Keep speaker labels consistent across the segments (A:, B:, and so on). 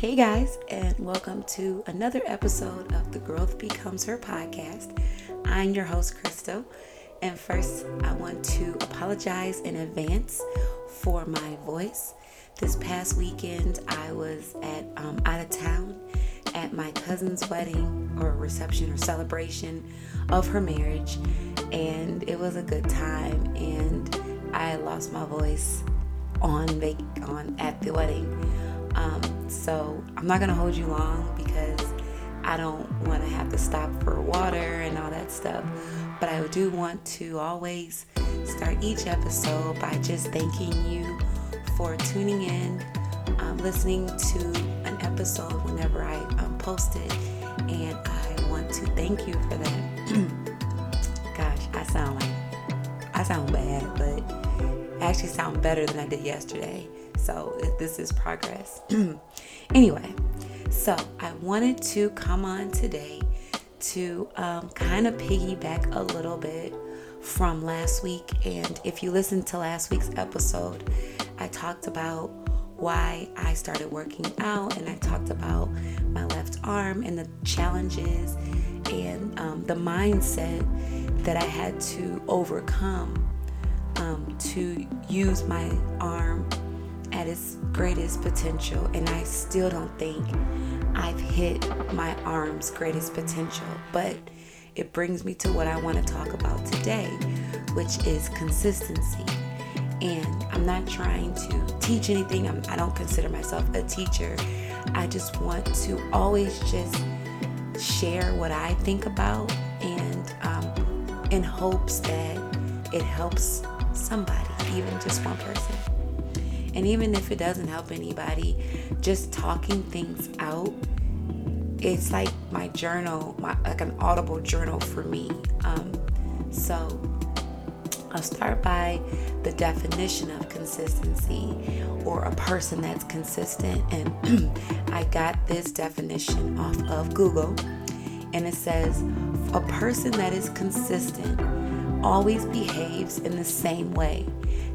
A: Hey guys, and welcome to another episode of the Growth Becomes Her podcast. I'm your host, Crystal. And first, I want to apologize in advance for my voice. This past weekend, I was at um, out of town at my cousin's wedding or reception or celebration of her marriage, and it was a good time. And I lost my voice on on at the wedding. Um, so I'm not gonna hold you long because I don't want to have to stop for water and all that stuff. But I do want to always start each episode by just thanking you for tuning in, um, listening to an episode whenever I um, post it, and I want to thank you for that. Gosh, I sound like I sound bad, but I actually sound better than I did yesterday. So this is progress. anyway, so I wanted to come on today to um, kind of piggyback a little bit from last week. And if you listened to last week's episode, I talked about why I started working out and I talked about my left arm and the challenges and um, the mindset that I had to overcome um, to use my arm at its greatest potential, and I still don't think I've hit my arm's greatest potential. But it brings me to what I want to talk about today, which is consistency. And I'm not trying to teach anything, I'm, I do not consider myself a teacher. I just want to always just share what I think about and um, in hopes that it helps somebody, even just one person. And even if it doesn't help anybody, just talking things out, it's like my journal, my, like an audible journal for me. Um, so I'll start by the definition of consistency or a person that's consistent. And I got this definition off of Google. And it says, a person that is consistent always behaves in the same way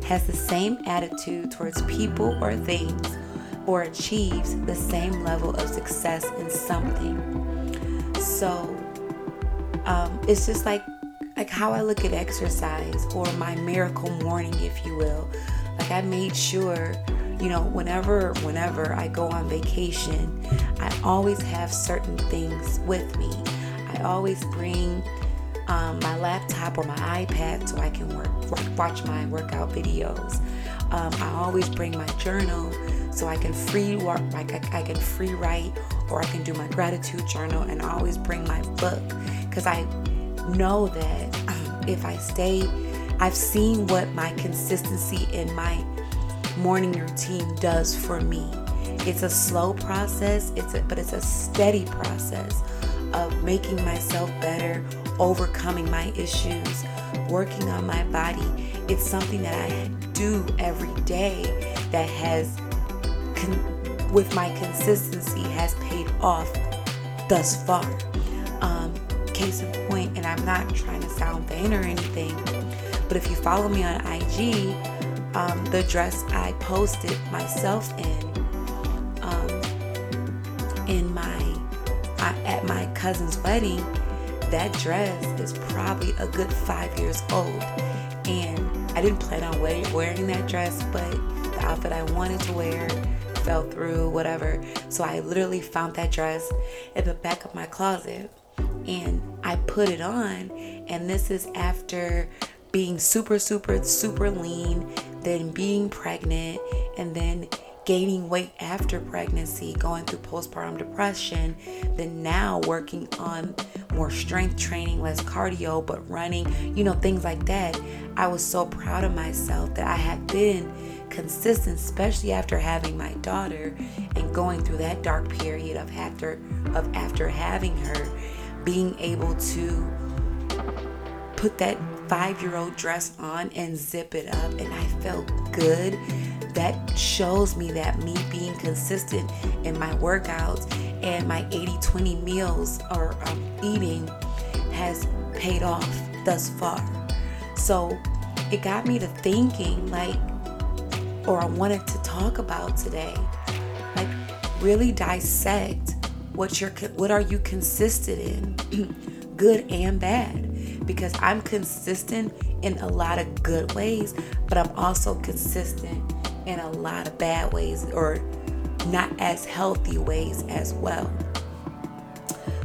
A: has the same attitude towards people or things or achieves the same level of success in something. So um, it's just like like how I look at exercise or my miracle morning, if you will. Like I made sure, you know, whenever whenever I go on vacation, I always have certain things with me. I always bring um, my laptop or my iPad so I can work, watch my workout videos. Um, I always bring my journal so I can free work, like I, I can free write, or I can do my gratitude journal, and I always bring my book because I know that if I stay, I've seen what my consistency in my morning routine does for me. It's a slow process, it's a, but it's a steady process of making myself better, overcoming my issues, working on my body. It's something that I do every day that has, con- with my consistency, has paid off thus far. Um, case in point, and I'm not trying to sound vain or anything, but if you follow me on IG, um, the dress I posted myself in, um, in my at my cousin's wedding, that dress is probably a good five years old. And I didn't plan on wearing that dress, but the outfit I wanted to wear fell through, whatever. So I literally found that dress in the back of my closet and I put it on. And this is after being super, super, super lean, then being pregnant, and then gaining weight after pregnancy, going through postpartum depression, then now working on more strength training, less cardio, but running, you know, things like that. I was so proud of myself that I had been consistent, especially after having my daughter and going through that dark period of after of after having her, being able to put that five year old dress on and zip it up, and I felt good that shows me that me being consistent in my workouts and my 80 20 meals or um, eating has paid off thus far. So it got me to thinking, like, or I wanted to talk about today, like, really dissect what you're what are you consistent in, good and bad. Because I'm consistent in a lot of good ways, but I'm also consistent in a lot of bad ways or not as healthy ways as well.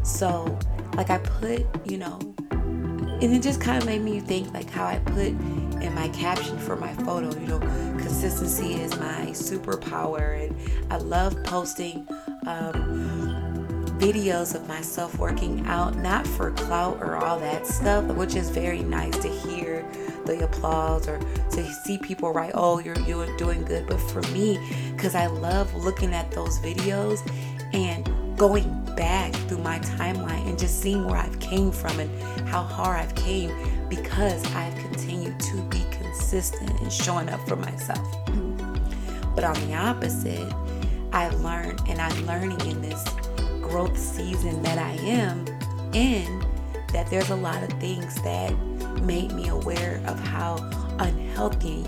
A: So, like I put, you know, and it just kind of made me think like how I put in my caption for my photo, you know, consistency is my superpower, and I love posting um, videos of myself working out, not for clout or all that stuff, which is very nice to hear the applause or to see people write, "Oh, you're you're doing good." But for me, because I love looking at those videos and going back through my timeline and just seeing where I've came from and how hard I've came because I've continued to be consistent and showing up for myself. But on the opposite, I've learned and I'm learning in this growth season that I am in that there's a lot of things that made me aware of how unhealthy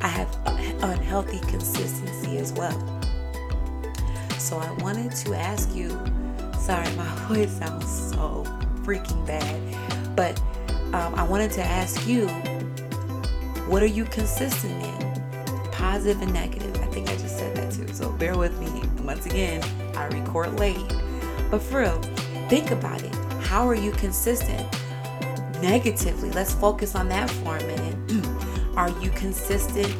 A: I have unhealthy consistency as well. So I wanted to ask you, sorry, my voice sounds so freaking bad, but um, I wanted to ask you, what are you consistent in? Positive and negative. I think I just said that too. So bear with me. Once again, I record late. But for real, think about it. How are you consistent? Negatively, let's focus on that for a minute. are you consistent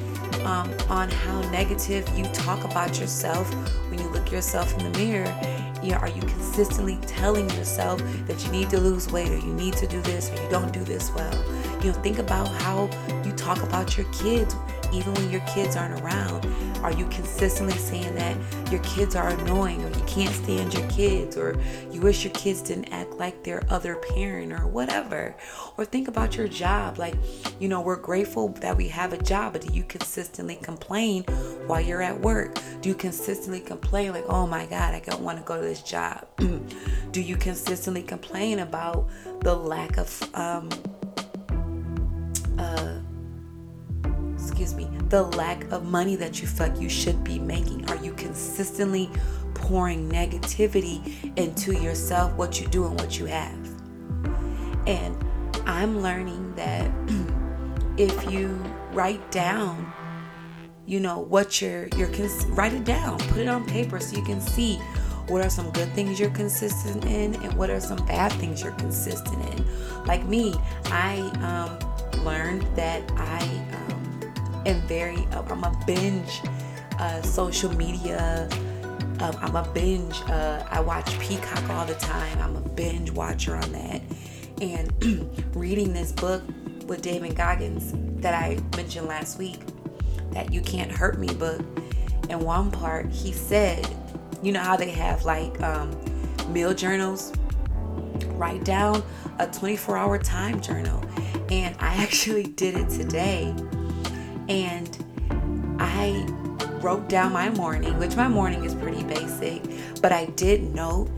A: um, on how negative you talk about yourself when you look yourself in the mirror? You know, are you consistently telling yourself that you need to lose weight or you need to do this or you don't do this well? You know, think about how you talk about your kids even when your kids aren't around? Are you consistently saying that your kids are annoying or you can't stand your kids or you wish your kids didn't act like their other parent or whatever? Or think about your job. Like, you know, we're grateful that we have a job, but do you consistently complain while you're at work? Do you consistently complain, like, oh my God, I don't want to go to this job? do you consistently complain about the lack of, um, excuse me, the lack of money that you feel like you should be making? Are you consistently pouring negativity into yourself, what you do and what you have? And I'm learning that if you write down, you know, what you're, you're, cons- write it down, put it on paper so you can see what are some good things you're consistent in and what are some bad things you're consistent in. Like me, I um, learned that I um, am very, uh, I'm a binge uh, social media. Um, I'm a binge. Uh, I watch Peacock all the time. I'm a binge watcher on that. And reading this book with David Goggins that I mentioned last week, that You Can't Hurt Me book, in one part, he said, you know how they have like um, meal journals? Write down a 24 hour time journal. And I actually did it today and I wrote down my morning, which my morning is pretty basic, but I did note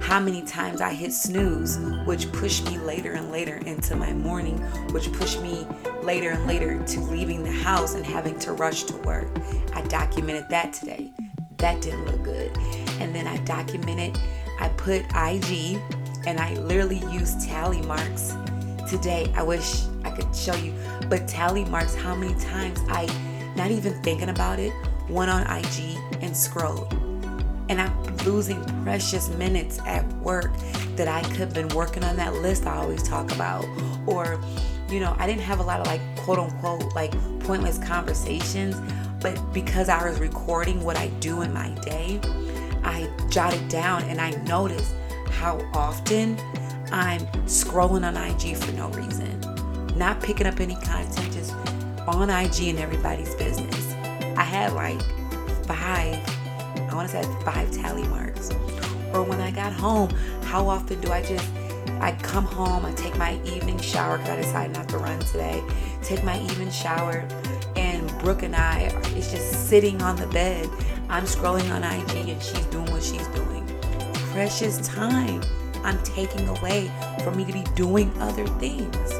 A: how many times I hit snooze, which pushed me later and later into my morning, which pushed me later and later to leaving the house and having to rush to work. I documented that today. That didn't look good. And then I documented, I put IG and I literally used tally marks today. I wish could show you, but tally marks how many times I, not even thinking about it, went on IG and scrolled. And I'm losing precious minutes at work that I could have been working on that list I always talk about. Or, you know, I didn't have a lot of like quote unquote like pointless conversations, but because I was recording what I do in my day, I jotted down and I noticed how often I'm scrolling on IG for no reason, not picking up any content, just on IG and everybody's business. I had like five, I want to say five tally marks. Or when I got home, how often do I just I come home, I take my evening shower because I decided not to run today. Take my evening shower, and Brooke and I is just sitting on the bed. I'm scrolling on IG and she's doing what she's doing. Precious time I'm taking away for me to be doing other things.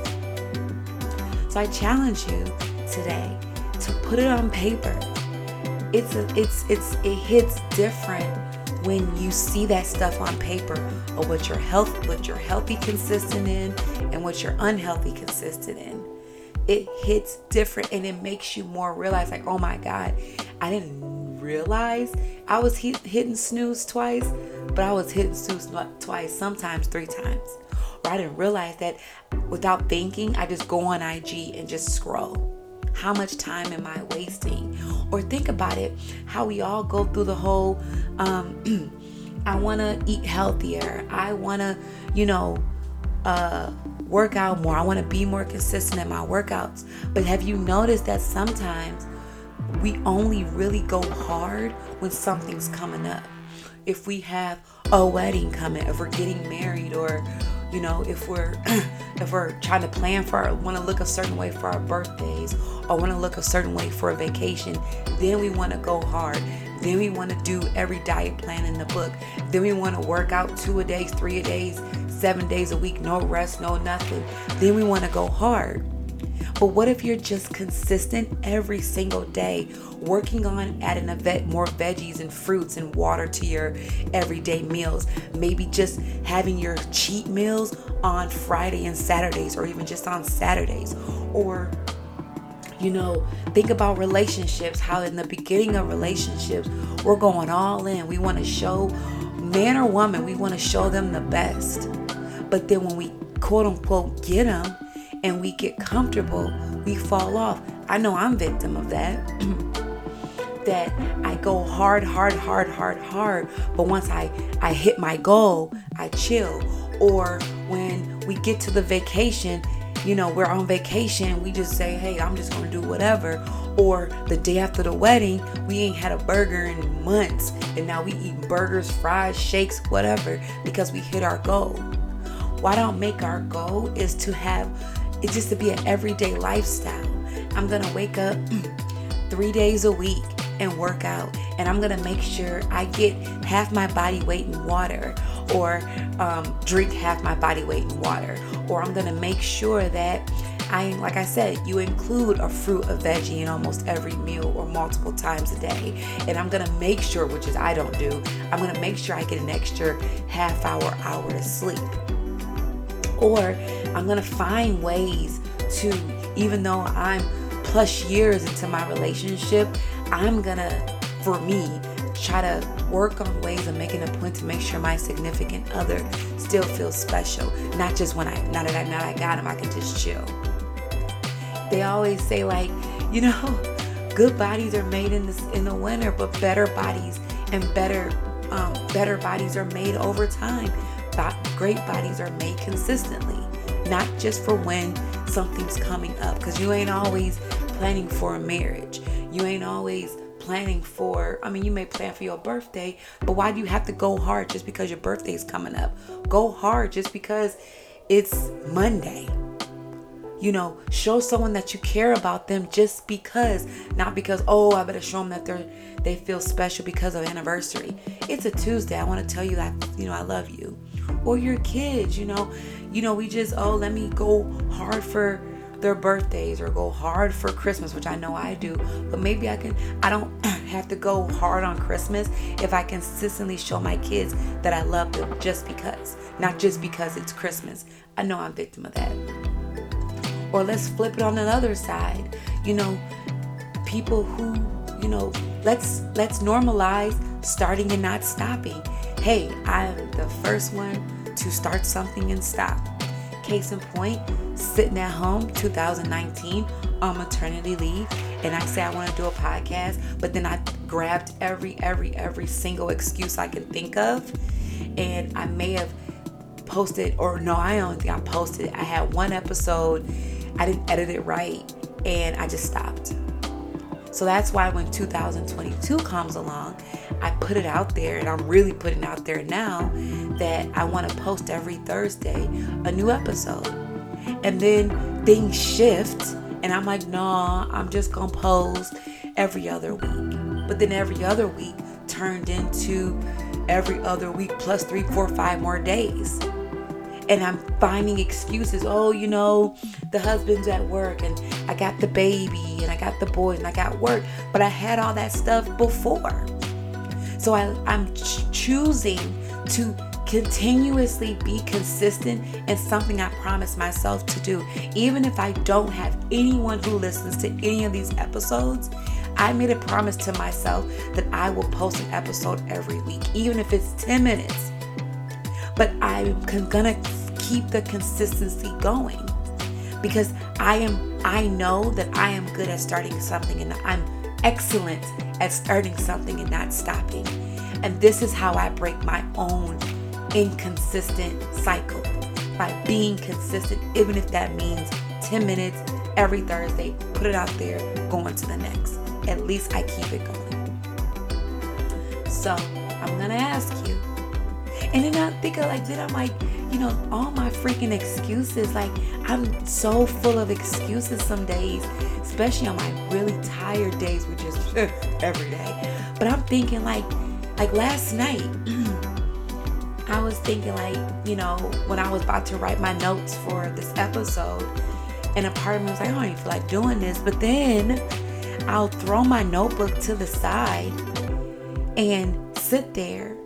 A: I challenge you today to put it on paper. it's a, it's it's it hits different when you see that stuff on paper of what your health what you're healthy consistent in and what you're unhealthy consistent in it hits different and it makes you more realize like oh my god i didn't realize i was hit, hitting snooze twice but i was hitting snooze twice sometimes three times or i didn't realize that without thinking i just go on ig and just scroll how much time am I wasting? Or think about it, how we all go through the whole, um, I want to eat healthier. I want to, you know, uh, work out more. I want to be more consistent in my workouts. But have you noticed that sometimes we only really go hard when something's coming up? If we have a wedding coming, if we're getting married, or you know if we're if we're trying to plan for want to look a certain way for our birthdays or want to look a certain way for a vacation then we want to go hard. Then we want to do every diet plan in the book. Then we want to work out two a days three a days seven days a week no rest no nothing. Then we want to go hard but what if you're just consistent every single day, working on adding a vet more veggies and fruits and water to your everyday meals? Maybe just having your cheat meals on Friday and Saturdays, or even just on Saturdays, or you know, think about relationships, how in the beginning of relationships, we're going all in. We want to show man or woman, we want to show them the best. But then when we quote unquote get them, and we get comfortable, we fall off. I know I'm victim of that. that I go hard, hard, hard, hard, hard, but once I I hit my goal, I chill. Or when we get to the vacation, you know, we're on vacation, we just say, "Hey, I'm just going to do whatever." Or the day after the wedding, we ain't had a burger in months, and now we eat burgers, fries, shakes, whatever because we hit our goal. Why don't make our goal is to have it's just to be an everyday lifestyle. I'm gonna wake up three days a week and work out, and I'm gonna make sure I get half my body weight in water, or um, drink half my body weight in water, or I'm gonna make sure that I, like I said, you include a fruit, a veggie in almost every meal or multiple times a day. And I'm gonna make sure, which is I don't do, I'm gonna make sure I get an extra half hour, hour to sleep. Or I'm going to find ways to, even though I'm plus years into my relationship, I'm going to, for me, try to work on ways of making a point to make sure my significant other still feels special. Not just when I, now that I, now that I got him, I can just chill. They always say like, you know, good bodies are made in this in the winter, but better bodies and better um, better bodies are made over time. Great bodies are made consistently not just for when something's coming up because you ain't always planning for a marriage. You ain't always planning for, I mean, you may plan for your birthday, but why do you have to go hard just because your birthday is coming up? Go hard just because it's Monday. You know, show someone that you care about them just because, not because, oh, I better show them that they're they feel special because of anniversary. It's a Tuesday. I want to tell you that, you know, I love you. Or your kids, you know, you know, we just, oh, let me go hard for their birthdays or go hard for Christmas, which I know I do. But maybe I can, I don't have to go hard on Christmas if I consistently show my kids that I love them just because, not just because it's Christmas. I know I'm victim of that. Or let's flip it on another side. You know, people who, you know, let's let's normalize starting and not stopping. Hey, I'm the first one to start something and stop. Case in point, sitting at home 2019 on maternity leave and I say I want to do a podcast, but then I grabbed every every every single excuse I can think of and I may have posted or no, I don't think I posted. I had one episode, I didn't edit it right and I just stopped. So that's why when 2022 comes along, I put it out there, and I'm really putting out there now that I want to post every Thursday a new episode. And then things shift, and I'm like, nah, I'm just gonna post every other week. But then every other week turned into every other week plus three, four, five more days. And I'm finding excuses. Oh, you know, the husband's at work and I got the baby and I got the boy and I got work. But I had all that stuff before. So I, I'm ch- choosing to continuously be consistent in something I promised myself to do. Even if I don't have anyone who listens to any of these episodes, I made a promise to myself that I will post an episode every week, even if it's 10 minutes. But I'm gonna keep the consistency going because I am I know that I am good at starting something and I'm excellent at starting something and not stopping. And this is how I break my own inconsistent cycle by being consistent, even if that means 10 minutes every Thursday, put it out there, going to the next. At least I keep it going. So I'm gonna ask you. And then I think of like, then I'm like, you know, all my freaking excuses. Like, I'm so full of excuses some days, especially on my really tired days, which is every day. But I'm thinking, like, like last night, I was thinking, like, you know, when I was about to write my notes for this episode, and a part of me was like, I don't even feel like doing this. But then I'll throw my notebook to the side and sit there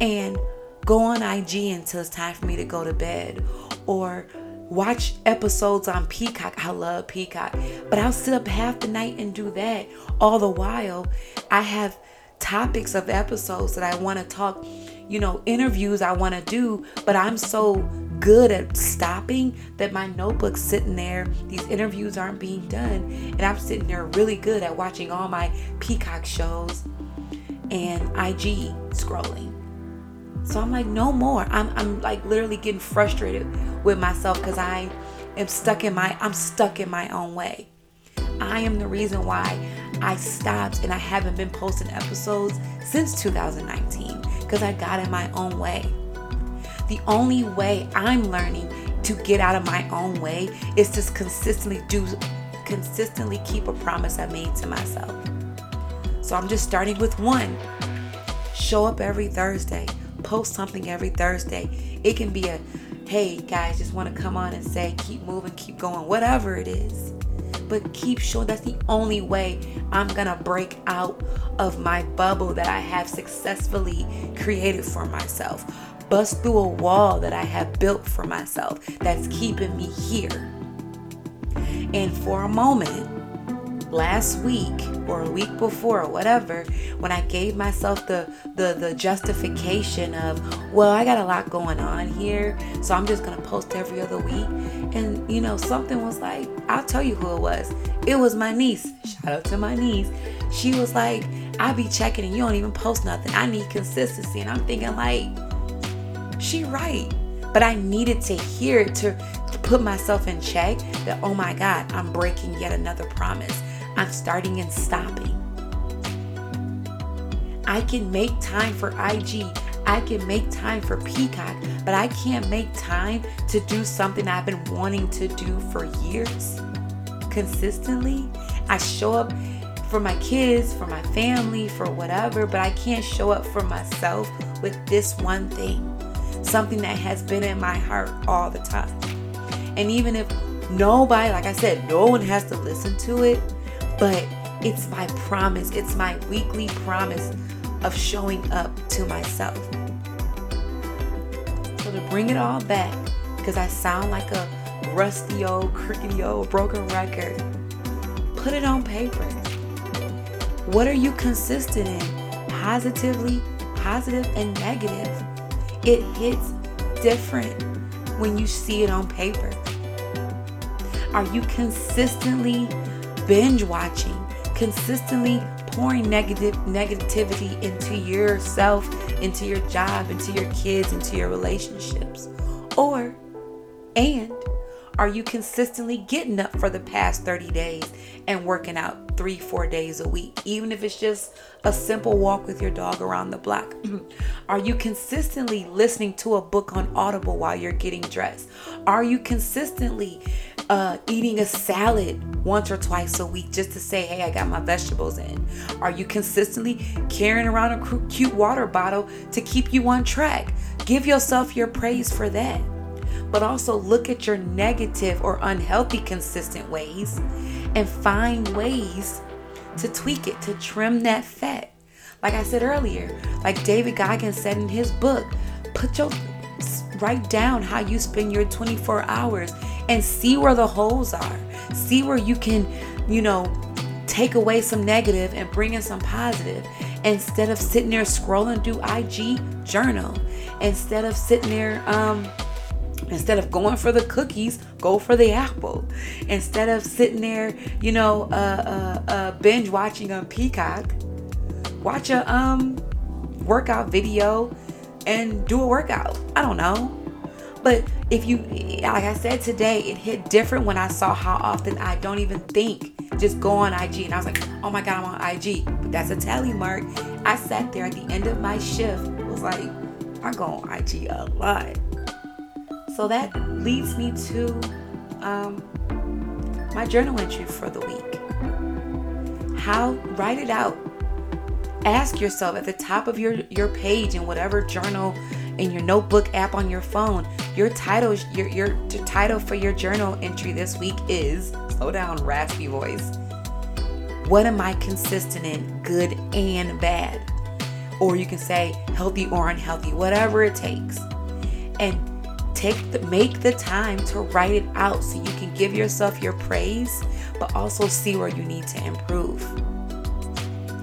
A: and go on IG until it's time for me to go to bed or watch episodes on Peacock. I love Peacock, but I'll sit up half the night and do that. All the while, I have topics of episodes that I want to talk, you know, interviews I want to do, but I'm so good at stopping that my notebook's sitting there. These interviews aren't being done, and I'm sitting there really good at watching all my Peacock shows and IG scrolling. So I'm like, no more. I'm, I'm like literally getting frustrated with myself because I am stuck in my I'm stuck in my own way. I am the reason why I stopped and I haven't been posting episodes since 2019 because I got in my own way. The only way I'm learning to get out of my own way is to consistently do consistently keep a promise I made to myself. So I'm just starting with one. Show up every Thursday post something every Thursday. It can be a, hey guys, just want to come on and say, keep moving, keep going, whatever it is. But keep showing that's the only way I'm gonna break out of my bubble that I have successfully created for myself. Bust through a wall that I have built for myself that's keeping me here. And for a moment, last week or a week before or whatever when I gave myself the the the justification of well I got a lot going on here so I'm just gonna post every other week. And you know something was like I'll tell you who it was. It was my niece. Shout out to my niece. She was like I be checking and you don't even post nothing. I need consistency. And I'm thinking like she right. But I needed to hear it to put myself in check that oh my god I'm breaking yet another promise I'm starting and stopping. I can make time for IG. I can make time for Peacock, but I can't make time to do something I've been wanting to do for years consistently. I show up for my kids, for my family, for whatever, but I can't show up for myself with this one thing, something that has been in my heart all the time. And even if nobody, like I said, no one has to listen to it, but it's my promise, it's my weekly promise of showing up to myself. So to bring it all back, because I sound like a rusty old, crickety old, broken record, put it on paper. What are you consistent in? Positively, positive, and negative. It hits different when you see it on paper. Are you consistently binge watching, consistently pouring negative negativity into yourself, into your job, into your kids, into your relationships? Or and are you consistently getting up for the past 30 days and working out three, four days a week, even if it's just a simple walk with your dog around the block? Are you consistently listening to a book on Audible while you're getting dressed? Are you consistently uh, eating a salad once or twice a week just to say, hey, I got my vegetables in? Are you consistently carrying around a cute water bottle to keep you on track? Give yourself your praise for that. but also look at your negative or unhealthy consistent ways and find ways to tweak it, to trim that fat. Like I said earlier, like David Goggins said in his book, put your write down how you spend your 24 hours and see where the holes are. See where you can, you know, take away some negative and bring in some positive. Instead of sitting there scrolling through IG, journal. Instead of sitting there, um, instead of going for the cookies, go for the apple. Instead of sitting there, you know, uh, uh, uh, binge watching on Peacock, watch a um workout video and do a workout. I don't know. But if you, like I said today, it hit different when I saw how often I don't even think, just go on IG. And I was like, oh my God, I'm on IG. But that's a tally mark. I sat there at the end of my shift, was like, I go on IG a lot. So that leads me to um, my journal entry for the week. How, write it out. Ask yourself at the top of your, your page in whatever journal in your notebook app on your phone. Your title, your, your, title for your journal entry this week is slow down, raspy voice. What am I consistent in, good and bad? Or you can say healthy or unhealthy, whatever it takes. And take the make the time to write it out so you can give yourself your praise, but also see where you need to improve.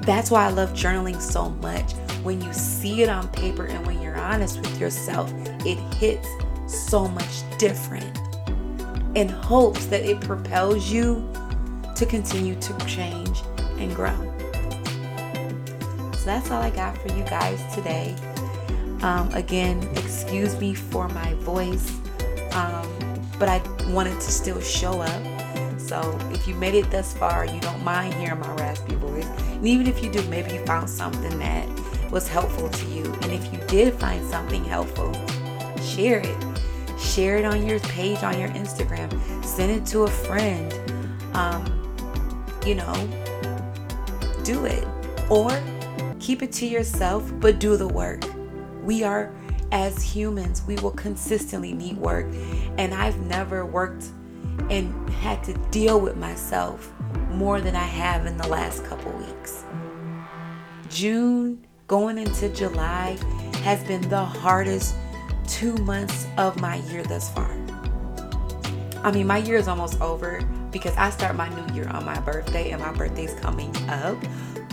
A: That's why I love journaling so much. When you see it on paper and when you're honest with yourself, it hits so much different in hopes that it propels you to continue to change and grow. So that's all I got for you guys today. Um, again, excuse me for my voice, um, but I wanted to still show up. So if you made it thus far, you don't mind hearing my raspy voice. And even if you do, maybe you found something that was helpful to you. And if you did find something helpful, share it. Share it on your page on your Instagram. Send it to a friend. Um, you know, do it. Or keep it to yourself, but do the work. We are, as humans, we will consistently need work. And I've never worked and had to deal with myself more than I have in the last couple weeks. June going into July has been the hardest two months of my year thus far. I mean, my year is almost over because I start my new year on my birthday and my birthday's coming up.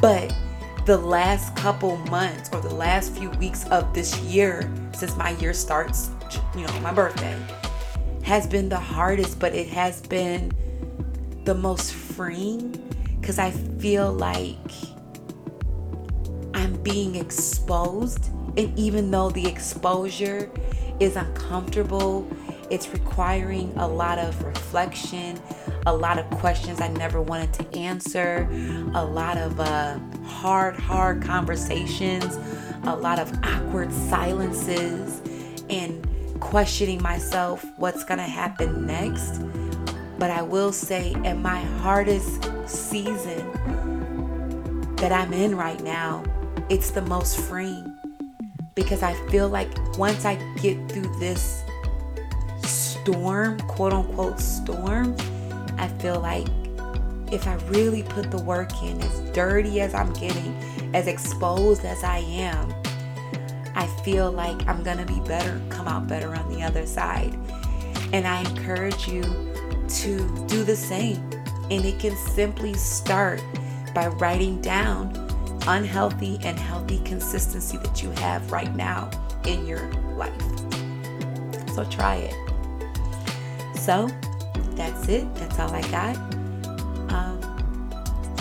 A: But the last couple months or the last few weeks of this year, since my year starts, you know, my birthday, has been the hardest, but it has been the most freeing because I feel like being exposed. And even though the exposure is uncomfortable, it's requiring a lot of reflection, a lot of questions I never wanted to answer, a lot of uh, hard, hard conversations, a lot of awkward silences, and questioning myself what's going to happen next. But I will say, at my hardest season that I'm in right now, it's the most freeing because I feel like once I get through this storm, quote unquote storm, I feel like if I really put the work in, as dirty as I'm getting, as exposed as I am, I feel like I'm going to be better, come out better on the other side. And I encourage you to do the same. And it can simply start by writing down unhealthy and healthy consistency that you have right now in your life. So try it. So that's it. That's all I got. Um,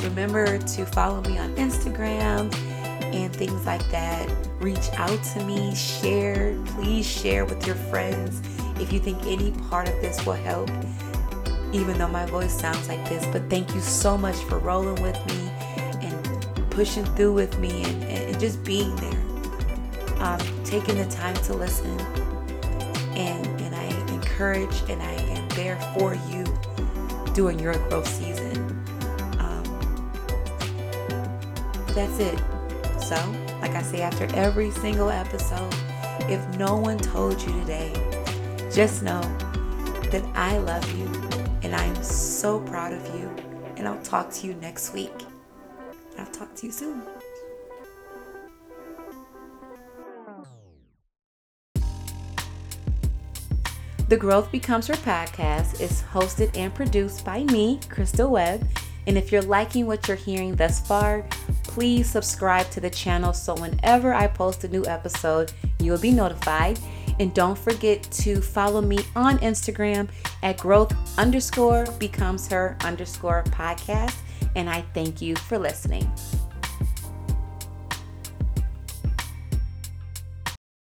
A: remember to follow me on Instagram and things like that. Reach out to me, share, please share with your friends if you think any part of this will help, even though my voice sounds like this. But thank you so much for rolling with me pushing through with me and, and just being there. Um, taking the time to listen. And, and I encourage and I am there for you during your growth season. Um, that's it. So, like I say after every single episode, if no one told you today, just know that I love you and I am so proud of you. And I'll talk to you next week. I'll talk to you soon. The Growth Becomes Her podcast is hosted and produced by me, Crystal Webb. And if you're liking what you're hearing thus far, please subscribe to the channel so whenever I post a new episode, you'll be notified. And don't forget to follow me on Instagram at growth underscore becomes her underscore podcast. And I thank you for listening.